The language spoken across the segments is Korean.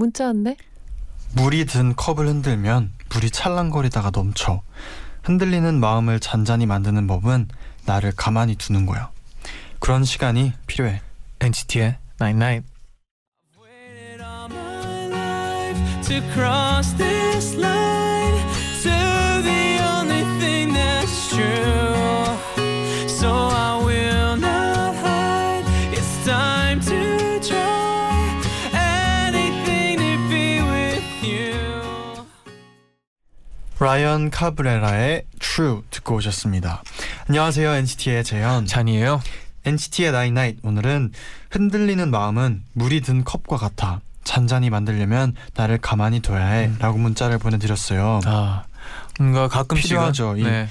문자 왔네. 물이 든 컵을 흔들면 물이 찰랑거리다가 넘쳐. 흔들리는 마음을 잔잔히 만드는 법은 나를 가만히 두는 거야. 그런 시간이 필요해. NCT의 Night Night. waited all my life to cross this line to the only thing that's true. 라이언 카브레라의 True 듣고 오셨습니다. 안녕하세요 NCT의 재현. 쟈니예요. NCT의 나인 나잇 오늘은 흔들리는 마음은 물이 든 컵과 같아. 잔잔히 만들려면 나를 가만히 둬야 해라고 문자를 보내드렸어요. 아 뭔가 가끔씩은 필요하죠, 이 네,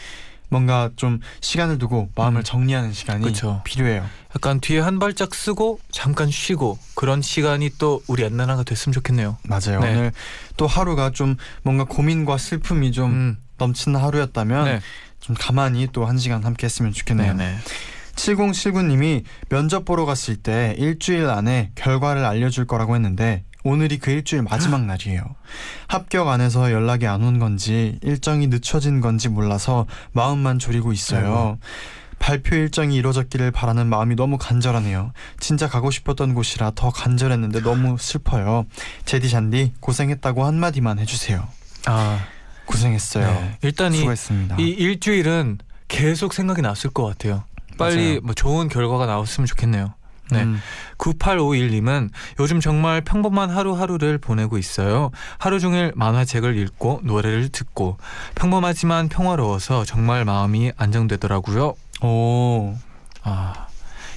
뭔가 좀 시간을 두고 마음을 음. 정리하는 시간이 그쵸. 필요해요. 약간 뒤에 한 발짝 서고 잠깐 쉬고 그런 시간이 또 우리 엔나나가 됐으면 좋겠네요. 맞아요. 네. 오늘 또 하루가 좀 뭔가 고민과 슬픔이 좀 음, 넘치는 하루였다면 네, 좀 가만히 또 한 시간 함께 했으면 좋겠네요. 네, 네. 7079님이 면접 보러 갔을 때 일주일 안에 결과를 알려줄 거라고 했는데 오늘이 그 일주일 마지막 날이에요. 합격 안 해서 연락이 안 온 건지 일정이 늦춰진 건지 몰라서 마음만 졸이고 있어요. 발표 일정이 이루어졌기를 바라는 마음이 너무 간절하네요. 진짜 가고 싶었던 곳이라 더 간절했는데 너무 슬퍼요. 제디 잔디 고생했다고 한마디만 해주세요. 아, 고생했어요. 네. 일단 이, 수고했습니다. 이 일주일은 계속 생각이 났을 것 같아요. 빨리 맞아요. 뭐 좋은 결과가 나왔으면 좋겠네요. 네. 음, 9851님은 요즘 정말 평범한 하루하루를 보내고 있어요. 하루 종일 만화책을 읽고 노래를 듣고 평범하지만 평화로워서 정말 마음이 안정되더라고요. 오, 아,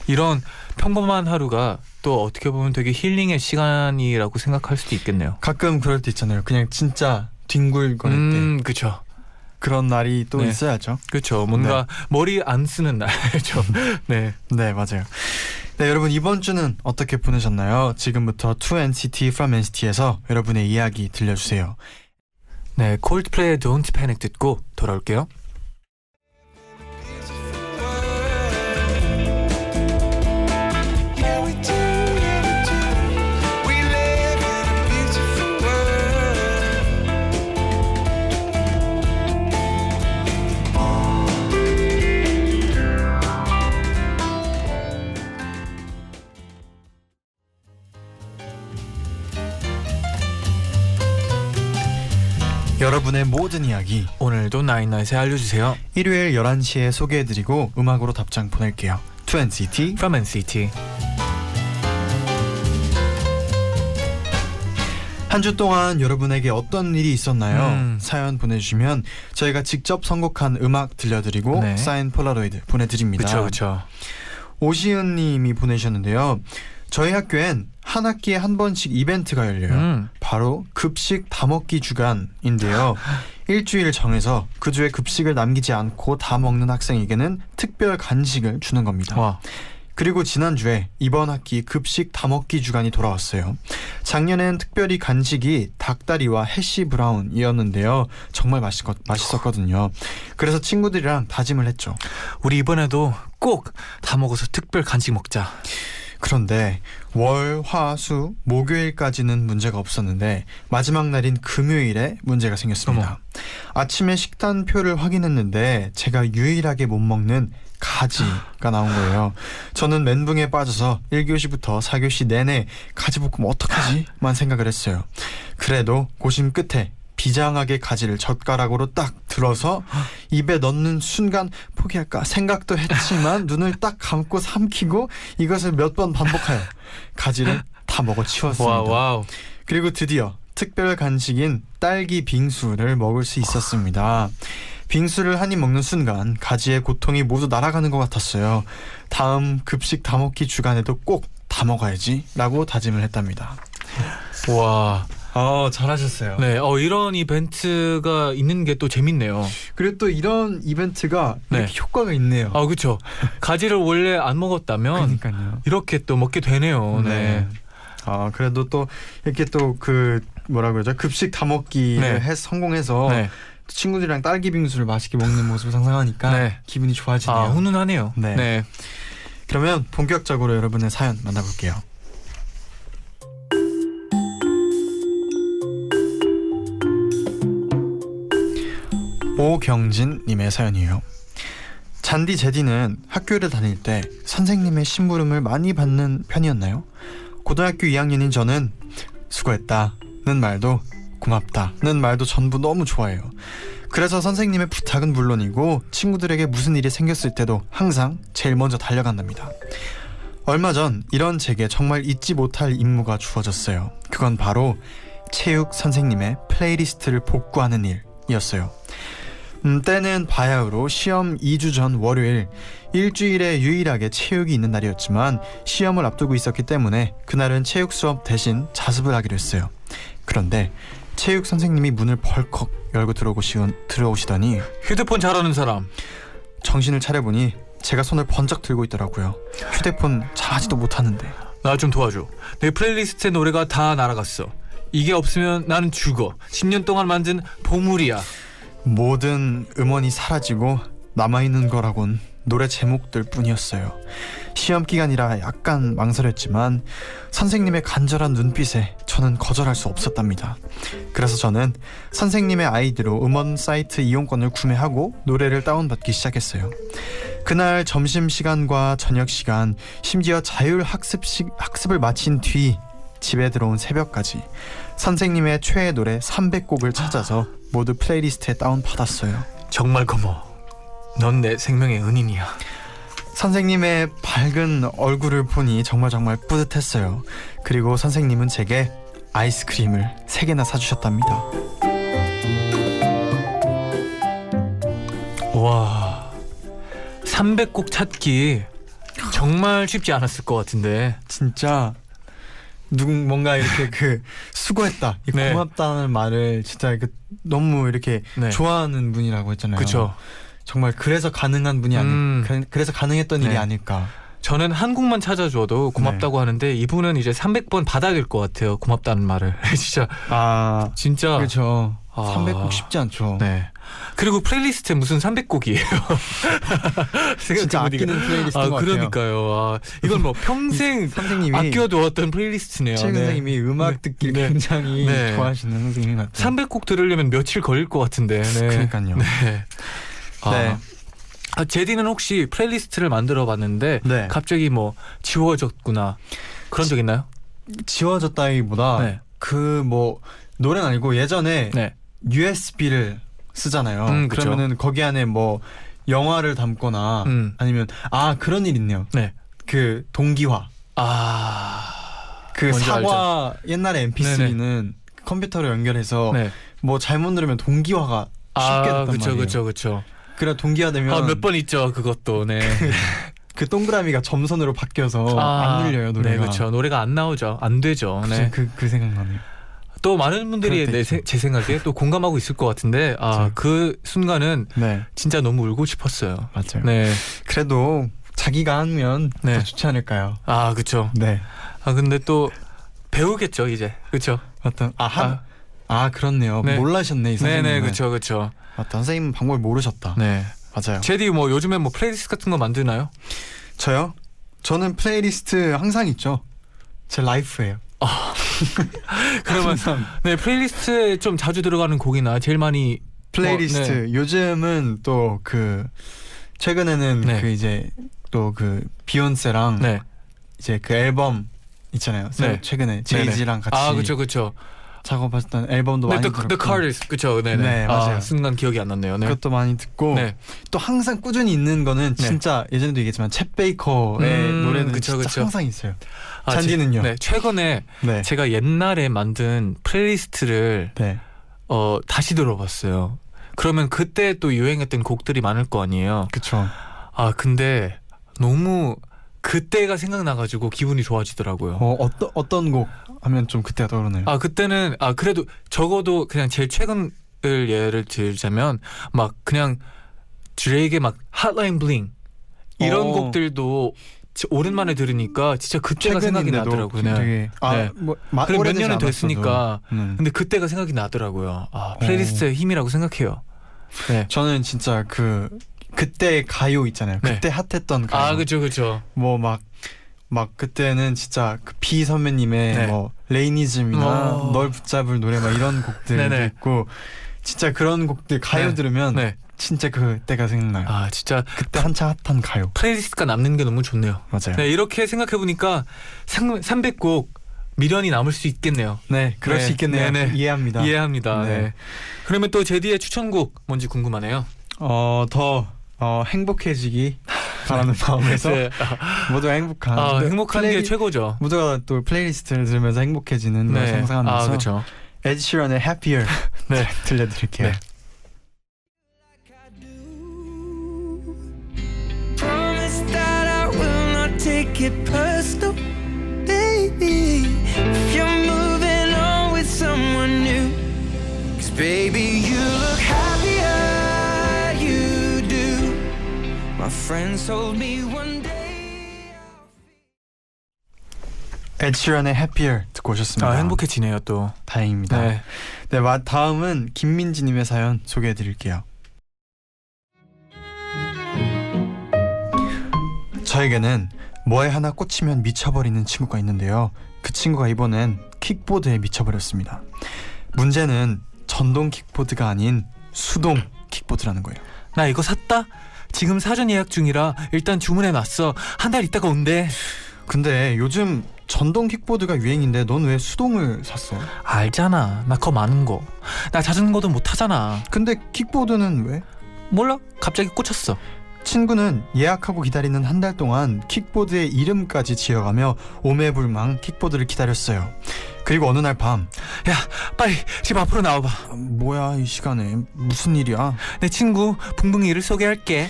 이런 평범한 하루가 또 어떻게 보면 되게 힐링의 시간이라고 생각할 수도 있겠네요. 가끔 그럴 때 있잖아요. 그냥 진짜 뒹굴거릴 때 음, 그쵸. 그런 날이 또 네. 있어야죠. 그쵸. 뭔가 머리 안 쓰는 날죠. 네. 네, 맞아요. 네, 여러분 이번 주는 어떻게 보내셨나요? 지금부터 2NCT from NCT에서 여러분의 이야기 들려주세요. 네, 콜드플레이의 Don't Panic 듣고 돌아올게요. 여러분의 모든 이야기 오늘도 나인나잇에 알려주세요. 일요일 11시에 소개해드리고 음악으로 답장 보낼게요. 2NCT From NCT. 한주 동안 여러분에게 어떤 일이 있었나요? 음. 사연 보내주시면 저희가 직접 선곡한 음악 들려드리고 네. 사인 폴라로이드 보내드립니다. 그쵸, 그쵸. 오시은 님이 보내셨는데요. 저희 학교엔 한 학기에 한 번씩 이벤트가 열려요. 음. 바로 급식 다 먹기 주간인데요. 일주일 정해서 그 주에 급식을 남기지 않고 다 먹는 학생에게는 특별 간식을 주는 겁니다. 와. 그리고 지난주에 이번 학기 급식 다 먹기 주간이 돌아왔어요. 작년엔 특별히 간식이 닭다리와 해시 브라운이었는데요. 정말 맛있, 맛있었거든요. 그래서 친구들이랑 다짐을 했죠. 우리 이번에도 꼭 다 먹어서 특별 간식 먹자. 그런데 월, 화, 수, 목요일까지는 문제가 없었는데 마지막 날인 금요일에 문제가 생겼습니다. 아침에 식단표를 확인했는데 제가 유일하게 못 먹는 가지가 나온 거예요. 저는 멘붕에 빠져서 1교시부터 4교시 내내 가지볶음 어떡하지?만 생각을 했어요. 그래도 고심 끝에 비장하게 가지를 젓가락으로 딱 들어서 입에 넣는 순간 포기할까 생각도 했지만 눈을 딱 감고 삼키고 이것을 몇 번 반복하여 가지를 다 먹어 치웠습니다. 와, 와우. 그리고 드디어 특별 간식인 딸기 빙수를 먹을 수 있었습니다. 빙수를 한 입 먹는 순간 가지의 고통이 모두 날아가는 것 같았어요. 다음 급식 다 먹기 주간에도 꼭 다 먹어야지 라고 다짐을 했답니다. 와. 어 잘하셨어요. 네, 어 이런 이벤트가 있는 게 또 재밌네요. 그리고 또 이런 이벤트가 네. 효과가 있네요. 아, 그렇죠. 가지를 원래 안 먹었다면 그러니까요. 이렇게 또 먹게 되네요. 네. 아 그래도 또 이렇게 또 그 뭐라 그러죠 급식 다 먹기를 네. 해 성공해서 네. 친구들이랑 딸기 빙수를 맛있게 먹는 모습을 상상하니까 네. 기분이 좋아지네요. 아, 훈훈하네요. 네. 네. 그러면 본격적으로 여러분의 사연 만나볼게요. 오경진님의 사연이에요. 잔디 제디는 학교를 다닐 때 선생님의 심부름을 많이 받는 편이었나요? 고등학교 2학년인 저는 수고했다는 말도 고맙다는 말도 전부 너무 좋아해요. 그래서 선생님의 부탁은 물론이고 친구들에게 무슨 일이 생겼을 때도 항상 제일 먼저 달려간답니다. 얼마 전 이런 제게 정말 잊지 못할 임무가 주어졌어요. 그건 바로 체육 선생님의 playlist를 복구하는 일이었어요. 음, 때는 바야흐로 시험 2주 전 월요일 일주일에 유일하게 체육이 있는 날이었지만 시험을 앞두고 있었기 때문에 그날은 체육 수업 대신 자습을 하기로 했어요. 그런데 체육 선생님이 문을 벌컥 열고 들어오시, 들어오시 더니 휴대폰 잘하는 사람. 정신을 차려보니 제가 손을 번쩍 들고 있더라고요. 휴대폰 잘하지도 못하는데. 나 좀 도와줘. 내 플레이리스트에 노래가 다 날아갔어. 이게 없으면 나는 죽어. 10년 동안 만든 보물이야. 모든 음원이 사라지고 남아있는 거라곤 노래 제목들 뿐이었어요. 시험 기간이라 약간 망설였지만 선생님의 간절한 눈빛에 저는 거절할 수 없었답니다. 그래서 저는 선생님의 아이디로 음원 사이트 이용권을 구매하고 노래를 다운받기 시작했어요. 그날 점심 시간과 저녁 시간, 심지어 자율 학습식 학습을 마친 뒤 집에 들어온 새벽까지 선생님의 최애 노래 300곡을 찾아서 모두 플레이리스트에 다운 받았어요. 정말 고마워. 넌 내 생명의 은인이야. 선생님의 밝은 얼굴을 보니 정말 정말 뿌듯했어요. 그리고 선생님은 제게 아이스크림을 세 개나 사주셨답니다. 와. 300곡 찾기 정말 쉽지 않았을 것 같은데. 진짜 누군 뭔가 이렇게 그 수고했다, 이 네. 고맙다는 말을 진짜 이렇게 너무 이렇게 네. 좋아하는 분이라고 했잖아요. 그쵸. 정말 그래서 가능한 분이 아닐, 음. 그- 그래서 가능했던 네. 일이 아닐까. 저는 한 곡만 찾아줘도 고맙다고 하는데 이분은 이제 300번 받았을 것 같아요. 고맙다는 말을. 진짜 아, 진짜 그렇죠. 아. 300곡 쉽지 않죠. 네. 그리고 플레이리스트에 무슨 300곡이에요. 진짜 아끼는 플레이리스트인 아. 그러니까요. 아, 이건 뭐 평생 아껴두었던 플레이리스트네요. 최 네. 선생님이 음악 네. 듣기를 네. 굉장히 네. 좋아하시는 선생님 같아요. 300곡 들으려면 며칠 걸릴 것 같은데. 네. 그러니까요. 네. 아, 네. 아, 제디는 혹시 플레이리스트를 만들어 봤는데 네. 갑자기 뭐 지워졌구나 그런 적 있나요? 지워졌다기보다 네. 그뭐 노래는 아니고 예전에 네. USB를 쓰잖아요. 음, 그쵸. 그러면은 거기 안에 뭐 영화를 담거나 음. 아니면 아 그런 일 있네요. 네. 그 동기화. 아. 그 사과 옛날에 MP3는 컴퓨터로 연결해서 네. 뭐 잘못 누르면 동기화가 쉽게 아, 됐단 그쵸, 말이에요. 그쵸, 그쵸. 그래 동기화되면 아, 몇번 있죠, 그것도. 네. 그 동그라미가 점선으로 바뀌어서 아, 안 눌려요 노래가. 네, 그렇죠. 노래가 안 나오죠. 안 되죠. 네. 그, 그 생각나네요. 또 많은 분들이 내, 제 생각에 또 공감하고 있을 것 같은데 아, 맞아요. 그 순간은 네, 진짜 너무 울고 싶었어요. 맞아요. 네. 그래도 자기가 하면 네. 더 좋지 않을까요? 아, 그쵸. 네. 아, 근데 또 배우겠죠, 이제. 그쵸. 어떤 아, 한, 아. 아, 그렇네요. 네. 모르셨네 이 선생님. 네네, 그쵸, 그쵸. 맞다. 선생님 방법을 모르셨다. 네. 맞아요. 제디 뭐 요즘에 뭐 플레이리스트 같은 거 만드나요? 저요? 저는 플레이리스트 항상 있죠. 제 life예요. 그러면 항상 네 플레이리스트에 좀 자주 들어가는 곡이나 제일 많이 플레이리스트. 요즘은 또 그 최근에는 네. 그 이제 또 그 비욘세랑 네. 이제 그 앨범 있잖아요. 네. 최근에 제이지랑 같이 아 그쵸 그쵸. 작업했던 앨범도 네, 많이 the, 들었고 The Carters 그쵸 네네. 네, 맞아요. 아, 순간 기억이 안 났네요. 네. 그것도 많이 듣고 네. 또 항상 꾸준히 있는 거는 네. 진짜 예전에도 얘기했지만 챗 베이커의 음, 노래는 그쵸, 진짜 그쵸. 항상 있어요. 아, 잔디는요? 제, 네 최근에 네. 제가 옛날에 만든 플레이리스트를 네. 어 다시 들어봤어요. 그러면 그때 또 유행했던 곡들이 많을 거 아니에요. 그쵸. 아 근데 너무 그때가 생각나가지고 기분이 좋아지더라고요. 어, 어떤 어떤 곡 하면 좀 그때가 떠오르나요? 아 그때는 아 그래도 적어도 그냥 제일 최근을 예를 들자면 막 그냥 드레이크의 막 Hotline Bling 이런 어. 곡들도 지- 오랜만에 들으니까 진짜 그때가 생각이 나더라고요. 네. 아, 네. 뭐, 마, 그래 몇 년은. 됐으니까 음. 근데 그때가 생각이 나더라고요. 아 플레이리스트의 힘이라고 생각해요. 네. 저는 진짜 그 그때 가요 있잖아요. 네. 그때 핫했던 가요. 아 그죠 그죠. 뭐막막 그때는 진짜 그 비 선배님의 네. 뭐 Rainism이나 어. 널 붙잡을 노래 막 이런 곡들도. 있고 진짜 그런 곡들 가요 네. 들으면 네. 진짜 그때가 생각나요. 아 진짜 그때 한창 핫한 가요. 플레이리스트가 남는 게 너무 좋네요. 맞아요. 네 이렇게 생각해 보니까 300곡 미련이 남을 수 있겠네요. 네, 그럴 네. 수 있겠네요. 네네. 이해합니다. 이해합니다. 네. 네. 그러면 또 제디의 추천곡 뭔지 궁금하네요. 어, 더 어, 행복해지기 바라는 마음에서 네. 모두가 행복한 아, 네, 행복한 게 플레이- 최고죠. 모두가 또 플레이리스트를 들으면서 행복해지는 걸 상상하면서 아 그렇죠. 에드 시런의 Happier 네. 들려드릴게요. Take it personal, baby. If you're moving on with someone new, 'Cause baby, you look happier, you do. My friends told me one day. 시런의 Happier 듣고 오셨습니다. 아 행복해지네요 또. 다행입니다. 네. 네. 마- 다음은 김민지님의 사연 소개해드릴게요. 저에게는 뭐에 하나 꽂히면 미쳐버리는 친구가 있는데요. 그 친구가 이번엔 킥보드에 미쳐버렸습니다. 문제는 전동 킥보드가 아닌 수동 킥보드라는 거예요. 나 이거 샀다. 지금 사전 예약 중이라 일단 주문해 놨어. 한 달 있다가 온대. 근데 요즘 전동 킥보드가 유행인데 넌 왜 수동을 샀어? 알잖아. 나 거 많은 거. 나 자전거도 못 타잖아. 근데 킥보드는 왜? 몰라? 갑자기 꽂혔어. 친구는 예약하고 기다리는 한 달 동안 킥보드의 이름까지 지어가며 오매불망 킥보드를 기다렸어요. 그리고 어느 날 밤, 빨리 집 앞으로 나와봐. 아, 뭐야 이 시간에 무슨 일이야? 내 친구 붕붕이를 소개할게.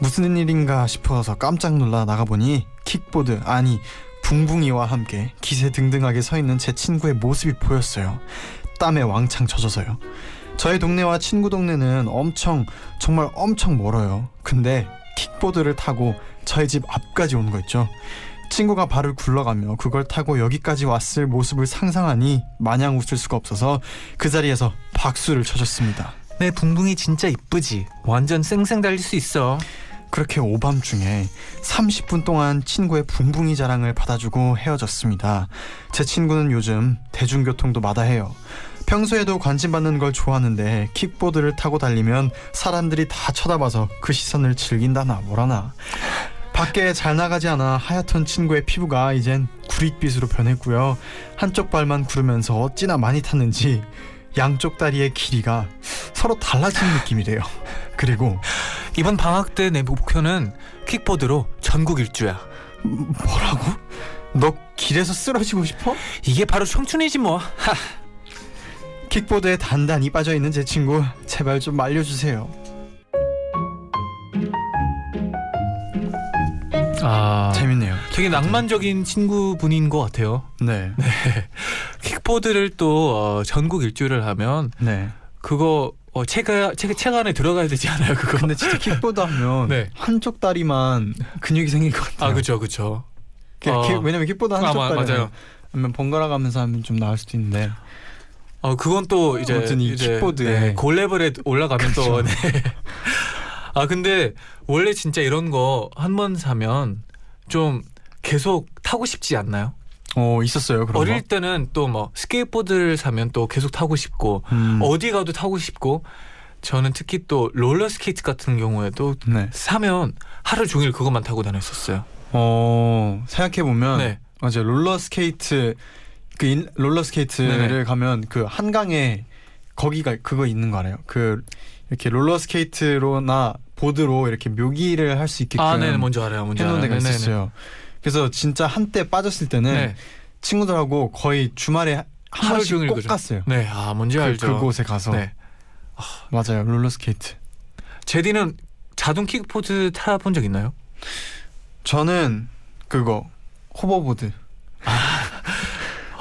무슨 일인가 싶어서 깜짝 놀라 나가보니 킥보드 아니 붕붕이와 함께 기세 등등하게 서 있는 제 친구의 모습이 보였어요. 땀에 왕창 젖어서요. 저희 동네와 친구 동네는 엄청 정말 엄청 멀어요. 근데 킥보드를 타고 저희 집 앞까지 온거 있죠. 친구가 발을 굴러가며 그걸 타고 여기까지 왔을 모습을 상상하니 마냥 웃을 수가 없어서 그 자리에서 박수를 쳐줬습니다. 내 붕붕이 진짜 이쁘지. 완전 쌩쌩 달릴 수 있어. 그렇게 오밤중에 30분 동안 친구의 붕붕이 자랑을 받아주고 헤어졌습니다. 제 친구는 요즘 대중교통도 마다해요. 평소에도 관심받는 걸 좋아하는데 킥보드를 타고 달리면 사람들이 다 쳐다봐서 그 시선을 즐긴다나 뭐라나. 밖에 잘 나가지 않아 하얗던 친구의 피부가 이젠 구릿빛으로 변했고요. 한쪽 발만 구르면서 어찌나 많이 탔는지 양쪽 다리의 길이가 서로 달라진 느낌이래요. 그리고 이번 방학 때 내 목표는 킥보드로 전국 일주야. 뭐라고? 너 길에서 쓰러지고 싶어? 이게 바로 청춘이지 뭐. 킥보드에 단단히 빠져 있는 제 친구 제발 좀 말려주세요. 아, 재밌네요. 되게 낭만적인 친구분인 것 같아요. 네, 킥보드를 또 어, 전국 일주를 하면 네. 그거 어, 체가 책, 책 안에 들어가야 되지 않아요? 그거. 근데 진짜 킥보드 하면 네. 한쪽 다리만 근육이 생길 것 같아요. 아 그죠 그죠. 그- 어. 킥- 왜냐면 킥보드 한쪽 아, 마- 다리 맞아요. 하면 번갈아 가면서 하면 좀 나을 수도 있는데. 어 그건 또 이제 아무튼 이 이제, 킥보드에. 네, 골레벨에 올라가면 또. 그렇죠. 네. 아 근데 원래 진짜 이런 거 한 번 사면 좀 계속 타고 싶지 않나요? 어 있었어요 그런 어릴 거. 때는 또 뭐 스케이트보드를 사면 또 계속 타고 싶고 음, 어디 가도 타고 싶고 저는 특히 또 롤러 스케이트 같은 경우에도 네. 사면 하루 종일 그것만 타고 다녔었어요. 어 생각해 보면 네. 맞아요 롤러 스케이트 그 인, 롤러 스케이트를 네네. 가면 그 한강에 거기가 그거 있는 거 알아요? 그 이렇게 롤러 스케이트로나 보드로 이렇게 묘기를 할 수 있게끔 아, 네네, 뭔지 알아요, 뭔지 해놓은. 데가 네네네. 있었어요. 그래서 진짜 한때 빠졌을 때는 네, 친구들하고 거의 주말에 한 하루 번씩 종일 꼭 그죠. 갔어요. 네, 아 뭔지 그, 알죠. 그곳에 가서 네, 맞아요 롤러 스케이트. 제디는 자동 킥보드 타본 적 있나요? 저는 그거 hoverboard.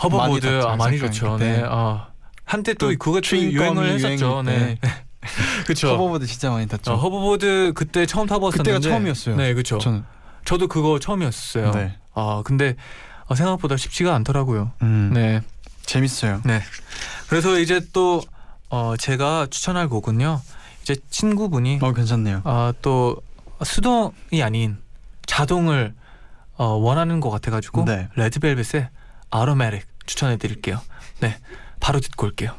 Hoverboard 많이 탔죠, 아, 많이 좋죠. 네. 아, 한때 또또또 유행을 했었죠. 네. 그렇죠. Hoverboard 진짜 많이 탔죠. 어, hoverboard 그때 처음 타봤었는데 그때가 처음이었어요. 네, 그렇죠. 저는 저도 그거 처음이었어요. 네. 아, 근데 어, 생각보다 쉽지가 않더라고요. 음, 네. 재밌어요. 네. 그래서 이제 또 어, 제가 추천할 곡은요. 이제 친구분이 어 괜찮네요. 아, 또 수동이 아닌 자동을 어, 원하는 것 같아가지고 네. 레드벨벳의 아로메릭 추천해 드릴게요. 네, 바로 듣고 올게요.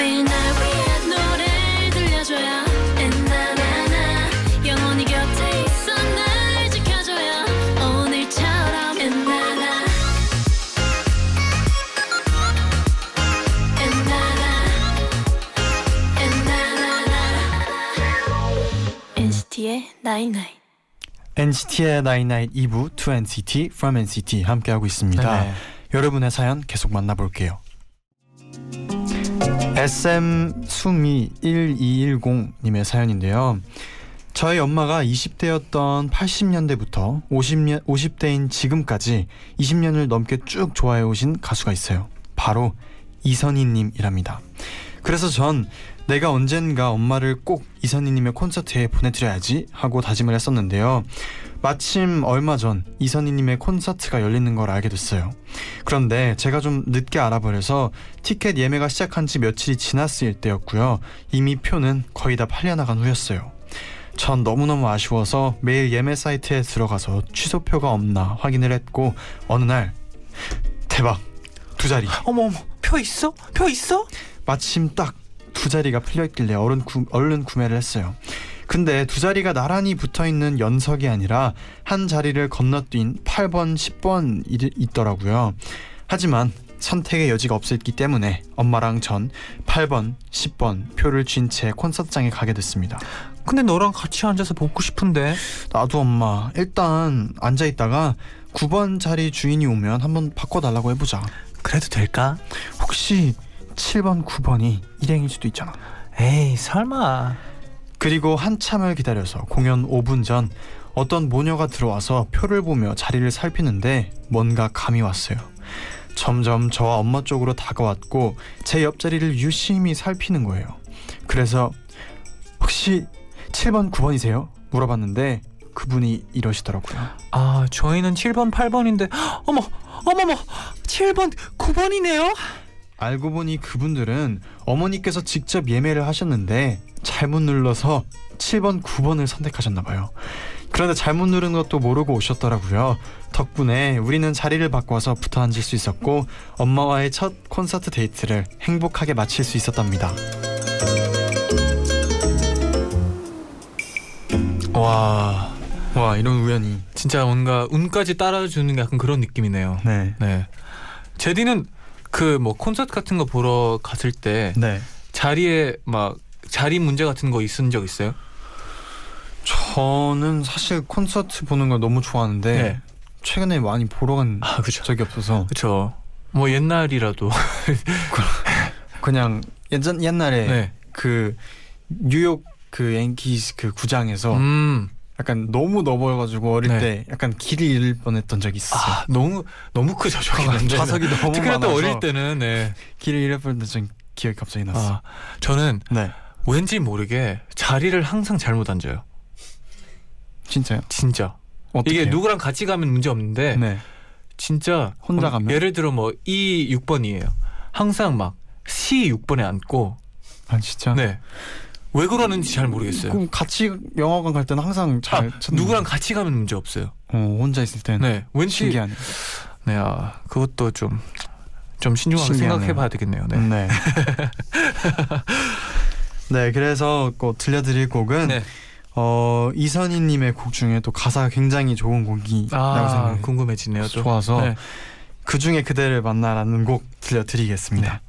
매일 날 위한 노래를 들려줘요 엔나나나 영원히 곁에 있어 날 지켜줘요 오늘처럼 엔나나 엔나나 엔나나나 NCT의 Nine Nine NCT의 나인나잇 2부 2NCT From NCT 함께하고 있습니다. 네. 여러분의 사연 계속 만나볼게요. SM 수미 1210님의 사연인데요. 저희 엄마가 20대였던 80년대부터 50년 50대인 지금까지 20년을 넘게 쭉 좋아해 오신 가수가 있어요. 바로 이선희님이랍니다. 그래서 전 내가 언젠가 엄마를 꼭 이선희님의 콘서트에 보내드려야지 하고 다짐을 했었는데요. 마침 얼마 전 이선희님의 콘서트가 열리는 걸 알게 됐어요. 그런데 제가 좀 늦게 알아버려서 티켓 예매가 시작한 지 며칠이 지났을 때였고요. 이미 표는 거의 다 팔려나간 후였어요. 전 너무너무 아쉬워서 매일 예매 사이트에 들어가서 취소표가 없나 확인을 했고 어느 날 대박 두 자리 어머 어머 표 있어? 표 있어? 마침 딱 두 자리가 풀려 있길래 얼른, 구, 얼른 구매를 했어요. 근데 두 자리가 나란히 붙어 있는 연석이 아니라 한 자리를 건너뛴 8번, 10번 이, 있더라고요. 하지만 선택의 여지가 없었기 때문에 엄마랑 전 8번, 10번 표를 쥔 채 콘서트장에 가게 됐습니다. 근데 너랑 같이 앉아서 보고 싶은데. 나도 엄마 일단 앉아 있다가 9번 자리 주인이 오면 한번 바꿔 달라고 해 보자. 그래도 될까? 혹시 7번, 9번이 일행일 수도 있잖아. 에이 설마. 그리고 한참을 기다려서 공연 5분 전 어떤 모녀가 들어와서 표를 보며 자리를 살피는데 뭔가 감이 왔어요. 점점 저와 엄마 쪽으로 다가왔고 제 옆자리를 유심히 살피는 거예요. 그래서 혹시 7번, 9번이세요? 물어봤는데 그분이 이러시더라고요. 아 저희는 7번 8번인데 어머 어머머 7번 9번이네요. 알고 보니 그분들은 어머니께서 직접 예매를 하셨는데 잘못 눌러서 7번, 9번을 선택하셨나 봐요. 그런데 잘못 누른 것도 모르고 오셨더라고요. 덕분에 우리는 자리를 바꿔서 붙어 앉을 수 있었고 엄마와의 첫 콘서트 데이트를 행복하게 마칠 수 있었답니다. 와 와 이런 우연이. 진짜 뭔가 운까지 따라주는 약간 그런 느낌이네요. 네. 네. 제디는 그 뭐 콘서트 같은 거 보러 갔을 때 네. 자리에 막 자리 문제 같은 거 있은 적 있어요? 저는 사실 콘서트 보는 걸 너무 좋아하는데 네. 최근에 많이 보러 간 아 그죠. 적이 없어서 그렇죠. 뭐 옛날이라도 그냥 예전 옛날에 네. 그 뉴욕 그 앵키스 그 구장에서 음. 약간 너무 넓어가지고 어릴 네. 때 약간 길을 잃을 뻔했던 적이 있었어요. 아 너무 너무 크죠 저기는. 좌석이 너무 특히나 또 많아서 어릴 때는 네. 길을 잃을 뻔했던 기억이 갑자기 났어. 아 저는 네, 왠지 모르게 자리를 항상 잘못 앉아요. 진짜요? 진짜. 어떻게? 이게 누구랑 같이 가면 문제 없는데 네, 진짜 혼자 어, 가면? 예를 들어 뭐 E 6번이에요. 항상 막 C 6번에 앉고 아 진짜. 네. 왜 그러는지 잘 모르겠어요. 그럼 같이 영화관 갈 때는 항상 잘 아, 누구랑. 같이 가면 문제 없어요. 어, 혼자 있을 때는 네. 왠지 신기하네. 네, 아, 그것도 좀 좀 신중하게 신기하네요. 생각해 봐야 되겠네요. 네. 네. 네, 그래서 꼭 들려드릴 곡은 네. 어 이선희님의 곡 중에 또 가사가 굉장히 좋은 곡이라고 아. 궁금해지네요. 또. 좋아서 네. 그 중에 그대를 만나라는 곡 들려드리겠습니다. 네.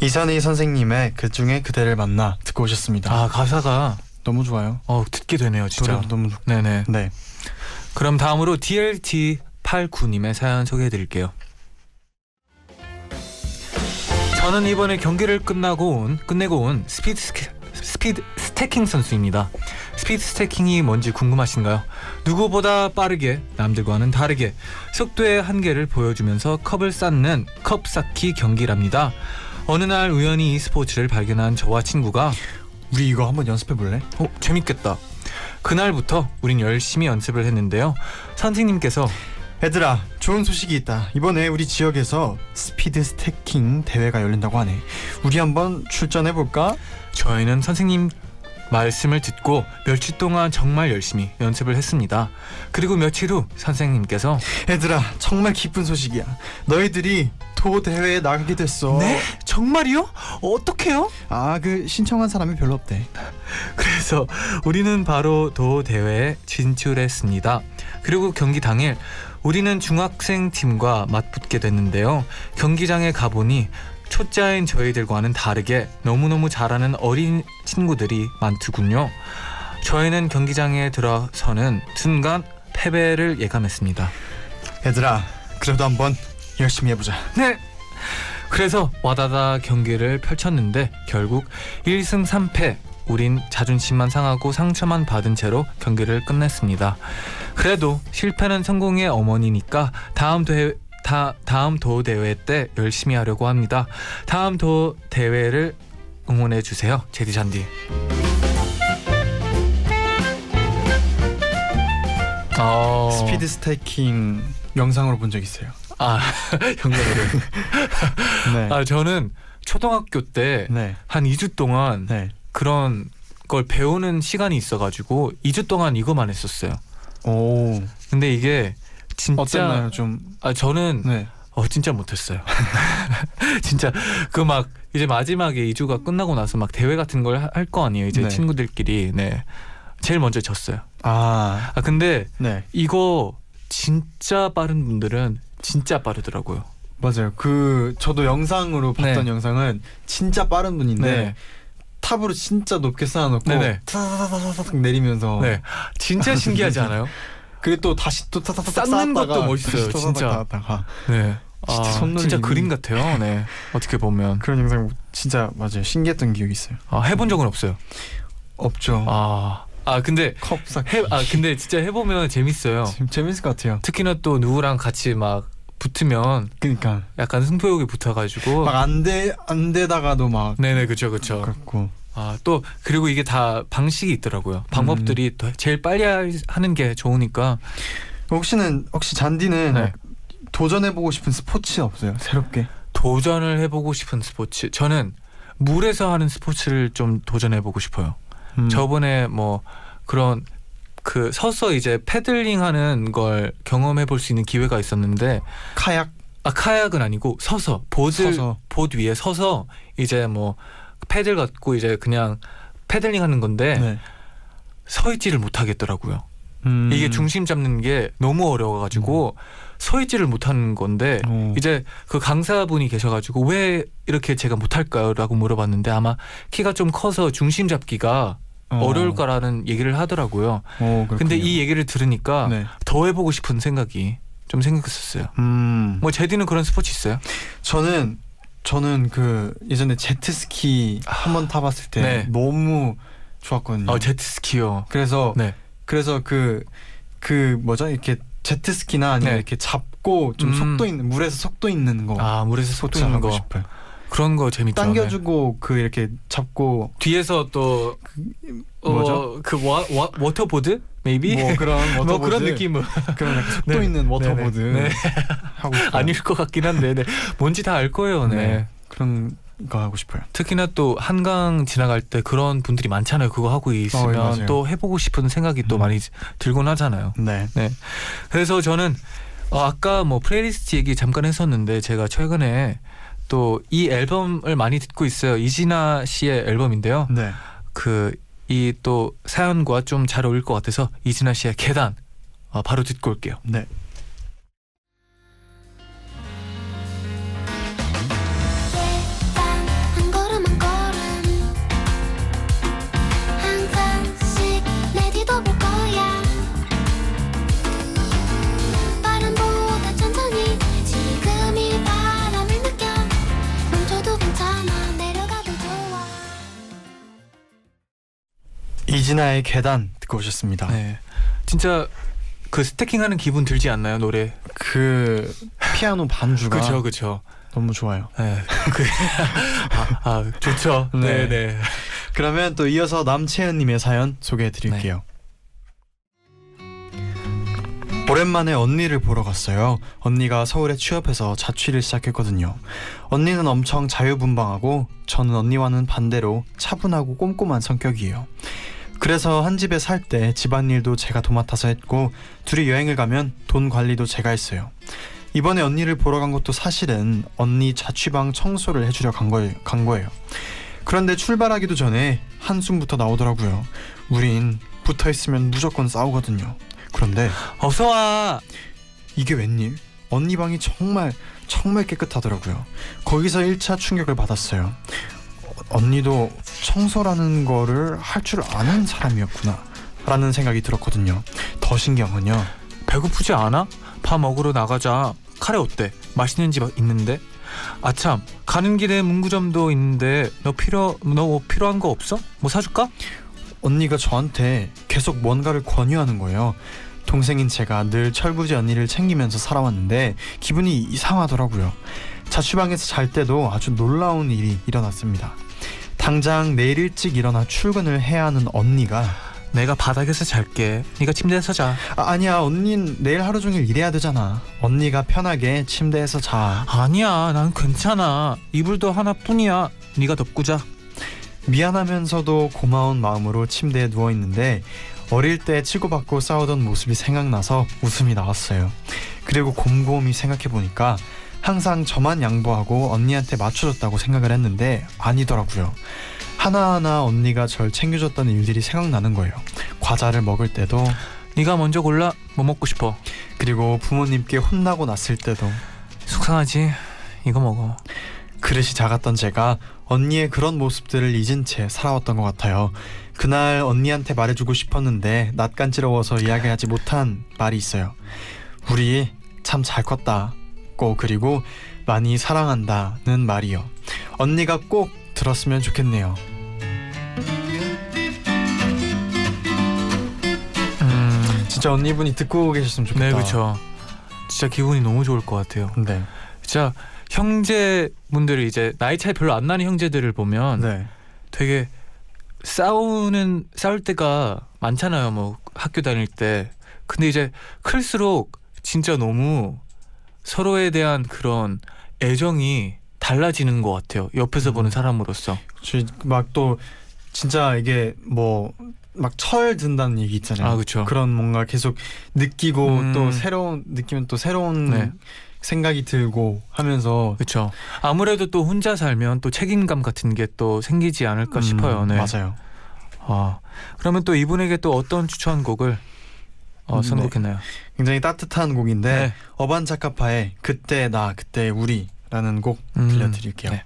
이선희 선생님의 그 중에 그대를 만나 듣고 오셨습니다. 아 가사가 너무 좋아요. 어 듣게 되네요, 진짜. 너무 좋고. 네네. 네. 그럼 다음으로 DLT 89님의 사연 소개해드릴게요. 저는 이번에 경기를 끝나고 온 끝내고 온 스피드 스케, speed stacking 선수입니다. Speed stacking이 뭔지 궁금하신가요? 누구보다 빠르게 남들과는 다르게 속도의 한계를 보여주면서 컵을 쌓는 컵 쌓기 경기랍니다. 어느 날 우연히 이 스포츠를 발견한 저와 친구가 우리 이거 한번 연습해 볼래? 어, 재밌겠다. 그날부터 우린 열심히 연습을 했는데요. 선생님께서 얘들아 좋은 소식이 있다. 이번에 우리 지역에서 speed stacking 대회가 열린다고 하네. 우리 한번 출전해 볼까? 저희는 선생님 말씀을 듣고 며칠 동안 정말 열심히 연습을 했습니다. 그리고 며칠 후 선생님께서 얘들아 정말 기쁜 소식이야. 너희들이 도 대회에 나가게 됐어. 네? 정말이요? 어떡해요? 아 그 신청한 사람이 별로 없대. 그래서 우리는 바로 도 대회에 진출했습니다. 그리고 경기 당일 우리는 중학생 팀과 맞붙게 됐는데요. 경기장에 가보니 초짜인 저희들과는 다르게 너무너무 잘하는 어린 친구들이 많더군요. 저희는 경기장에 들어서는 순간 패배를 예감했습니다. 얘들아 그래도 한번 열심히 해보자. 네. 그래서 와다다 경기를 펼쳤는데 결국 1승 3패 우린 자존심만 상하고 상처만 받은 채로 경기를 끝냈습니다. 그래도 실패는 성공의 어머니니까 다음 대회 다, 다음 도 대회 때 열심히 하려고 합니다. 다음 도 대회를 응원해 주세요. 제디 잔디. 어... speed stacking 영상으로 본 적 있어요. 아 영상으로. 네. 아 저는 초등학교 때 네. 한 2주 동안 네. 그런 걸 배우는 시간이 있어가지고 2주 동안 이거만 했었어요. 오 근데 이게 진짜 어땠나요? 좀 아 저는 네. 어 진짜 못했어요. 진짜 그 막 이제 마지막에 2주가 끝나고 나서 막 대회 같은 걸 할 거 아니에요. 이제 네. 친구들끼리 네 제일 먼저 졌어요. 아 아 근데 네. 이거 진짜 빠른 분들은 진짜 빠르더라고요. 맞아요. 그 저도 영상으로 봤던 네. 영상은 진짜 빠른 분인데 네, 탑으로 진짜 높게 쌓아놓고. 타다다다닥 내리면서 네, 진짜 신기하지 않아요? 그리고 또 다시 또 쌓는 쌓았다가 것도 멋있어요, 진짜. 하다가. 네, 진짜 아, 손놀림이- 진짜 그림 같아요. 네, 어떻게 보면 그런 영상 진짜 맞아요. 신기했던 기억이 있어요. 아, 해본 적은 없어요. 없죠. 아, 아 근데 컵 쌓기. 해, 아 근데 진짜 해보면 재밌어요. 재- 재밌을 것 같아요. 특히나 또 누구랑 같이 막 붙으면 그러니까 약간 승부욕이 붙어가지고 막 안 돼 안 되다가도 막 네네 그쵸 그쵸 그렇고 아 또 그리고 이게 다 방식이 있더라고요 방법들이 음. 더 제일 빨리 할- 하는 게 좋으니까 혹시는 혹시 잔디는 네. 도전해 보고 싶은 스포츠 없어요? 새롭게. 도전을 해 보고 싶은 스포츠 저는 물에서 하는 스포츠를 좀 도전해 보고 싶어요 음. 저번에 뭐 그런 그 서서 이제 paddling 하는 걸 경험해 볼 수 있는 기회가 있었는데 카약. 아 카약은 아니고 서서 보드 서서. 보드 위에 서서 이제 뭐 패들 갖고 이제 그냥 paddling 하는 건데 네. 서 있지를 못하겠더라고요. 음. 이게 중심 잡는 게 너무 어려워가지고 서 있지를 못하는 건데 오. 이제 그 강사분이 계셔가지고 왜 이렇게 제가 못할까요?라고 물어봤는데 아마 키가 좀 커서 중심 잡기가 어. 어. 려울 거라는 얘기를 하더라고요. 오, 그렇군요. 근데 이 얘기를 들으니까 네. 더 해보고 싶은 생각이 좀 생겼었어요. 음. 뭐 제디는 그런 스포츠 있어요? 저는 저는 그 예전에 제트스키 한번 타봤을 때 네. 너무 좋았거든요. 어 제트스키요. 그래서 네. 그래서 그그 뭐죠 이렇게 제트스키나 아니면 네. 이렇게 잡고 좀 음. 속도 있는 물에서 속도 있는 거 아 물에서 속도 있는 거. 싶어요. 그런 거 재밌죠. 네. 당겨주고 그 이렇게 잡고 뒤에서 또 어, 뭐죠? 그 와, 와, water board? maybe? 뭐 그런 water board 뭐 그런 느낌은 그런 속도 네. 있는 water board 네, 네. 하고 싶어요. 아닐 것 같긴 한데 네. 뭔지 다 알 거예요. 네. 네. 그런 거 하고 싶어요. 특히나 또 한강 지나갈 때 그런 분들이 많잖아요. 그거 하고 있으면 어, 맞아요. 또 해보고 싶은 생각이 또 음. 많이 들곤 하잖아요. 네. 그래서 저는 어, 아까 뭐 플레이리스트 얘기 잠깐 했었는데 제가 최근에 또 이 앨범을 많이 듣고 있어요. 이진아 씨의 앨범인데요. 네. 그 이 또 사연과 좀 잘 어울릴 것 같아서 이진아 씨의 계단 어, 바로 듣고 올게요. 네. 이진아의 계단 듣고 오셨습니다. 네. 진짜 그 스태킹하는 기분 들지 않나요 노래? 그 피아노 반주가 그렇죠, 그렇죠. 너무 좋아요. 네. 그, 아, 아, 좋죠. 네. 네, 네. 그러면 또 이어서 남채연님의 사연 소개해 드릴게요. 오랜만에 언니를 보러 갔어요. 언니가 서울에 취업해서 자취를 시작했거든요. 언니는 엄청 자유분방하고 저는 언니와는 반대로 차분하고 꼼꼼한 성격이에요. 그래서 한 집에 살 때 집안일도 제가 도맡아서 했고 둘이 여행을 가면 돈 관리도 제가 했어요. 이번에 언니를 보러 간 것도 사실은 언니 자취방 청소를 해주려 간 거예요. 간 거예요. 그런데 출발하기도 전에 한숨부터 나오더라고요. 우린 붙어 있으면 무조건 싸우거든요. 그런데 어서 와. 이게 웬일? 언니 방이 정말 정말 깨끗하더라고요. 거기서 1차 충격을 받았어요. 어, 언니도 청소라는 거를 할 줄 아는 사람이었구나. 라는 생각이 들었거든요. 더 신기한 건요. 배고프지 않아? 밥 먹으러 나가자. 카레 어때? 맛있는 집 있는데? 아참 가는 길에 문구점도 있는데 너 필요 너 뭐 필요한 거 없어? 뭐 사줄까? 언니가 저한테 계속 뭔가를 권유하는 거예요. 동생인 제가 늘 철부지 언니를 챙기면서 살아왔는데 기분이 이상하더라고요. 자취방에서 잘 때도 아주 놀라운 일이 일어났습니다. 당장 내일 일찍 일어나 출근을 해야 하는 언니가 내가 바닥에서 잘게. 네가 침대에서 자. 아, 아니야 언닌 내일 하루 종일 일해야 되잖아. 언니가 편하게 침대에서 자. 아니야 난 괜찮아. 이불도 하나뿐이야. 네가 덮고 자. 미안하면서도 고마운 마음으로 침대에 누워 있는데 어릴 때 치고받고 싸우던 모습이 생각나서 웃음이 나왔어요. 그리고 곰곰이 생각해 보니까 항상 저만 양보하고 언니한테 맞춰줬다고 생각을 했는데 아니더라고요. 하나하나 언니가 절 챙겨줬던 일들이 생각나는 거예요. 과자를 먹을 때도 네가 먼저 골라. 뭐 먹고 싶어? 그리고 부모님께 혼나고 났을 때도 속상하지. 이거 먹어. 그릇이 작았던 제가 언니의 그런 모습들을 잊은 채 살아왔던 것 같아요. 그날 언니한테 말해주고 싶었는데 낯간지러워서 이야기하지 못한 말이 있어요. 우리 참 잘 컸다. 꼭 그리고 많이 사랑한다는 말이요. 언니가 꼭 들었으면 좋겠네요. 음. 진짜 언니분이 듣고 계셨으면 좋겠다. 네 그렇죠. 진짜 기분이 너무 좋을 것 같아요. 네. 진짜 형제분들이 이제 나이 차이 별로 안 나는 형제들을 보면 네. 되게 싸우는 싸울 때가 많잖아요. 뭐 학교 다닐 때. 근데 이제 클수록 진짜 너무 서로에 대한 그런 애정이 달라지는 것 같아요. 옆에서 음. 보는 사람으로서. 막 또 진짜 이게 뭐 막 철 든다는 얘기 있잖아요. 아 그렇죠. 그런 뭔가 계속 느끼고 음. 또 새로운 느끼면 또 새로운 네. 생각이 들고 하면서 그렇죠. 아무래도 또 혼자 살면 또 책임감 같은 게 또 생기지 않을까 싶어요. 음, 네. 맞아요. 아, 그러면 또 이분에게 또 어떤 추천곡을 어, 음, 선곡했나요? 굉장히 따뜻한 곡인데 네. 어반 자카파의 그때 나 그때 우리라는 곡 음, 들려드릴게요. 네.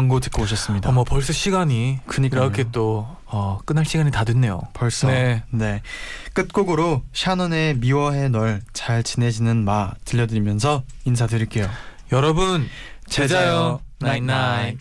광고 듣고 오셨습니다. 어머 벌써 시간이 그니까요. 이렇게 또 어, 끝날 시간이 다 됐네요. 벌써 네. 네. 끝곡으로 샤넌의 미워해 널 잘 지내지는 마 들려드리면서 인사드릴게요. 여러분 제자요. 나잇나잇.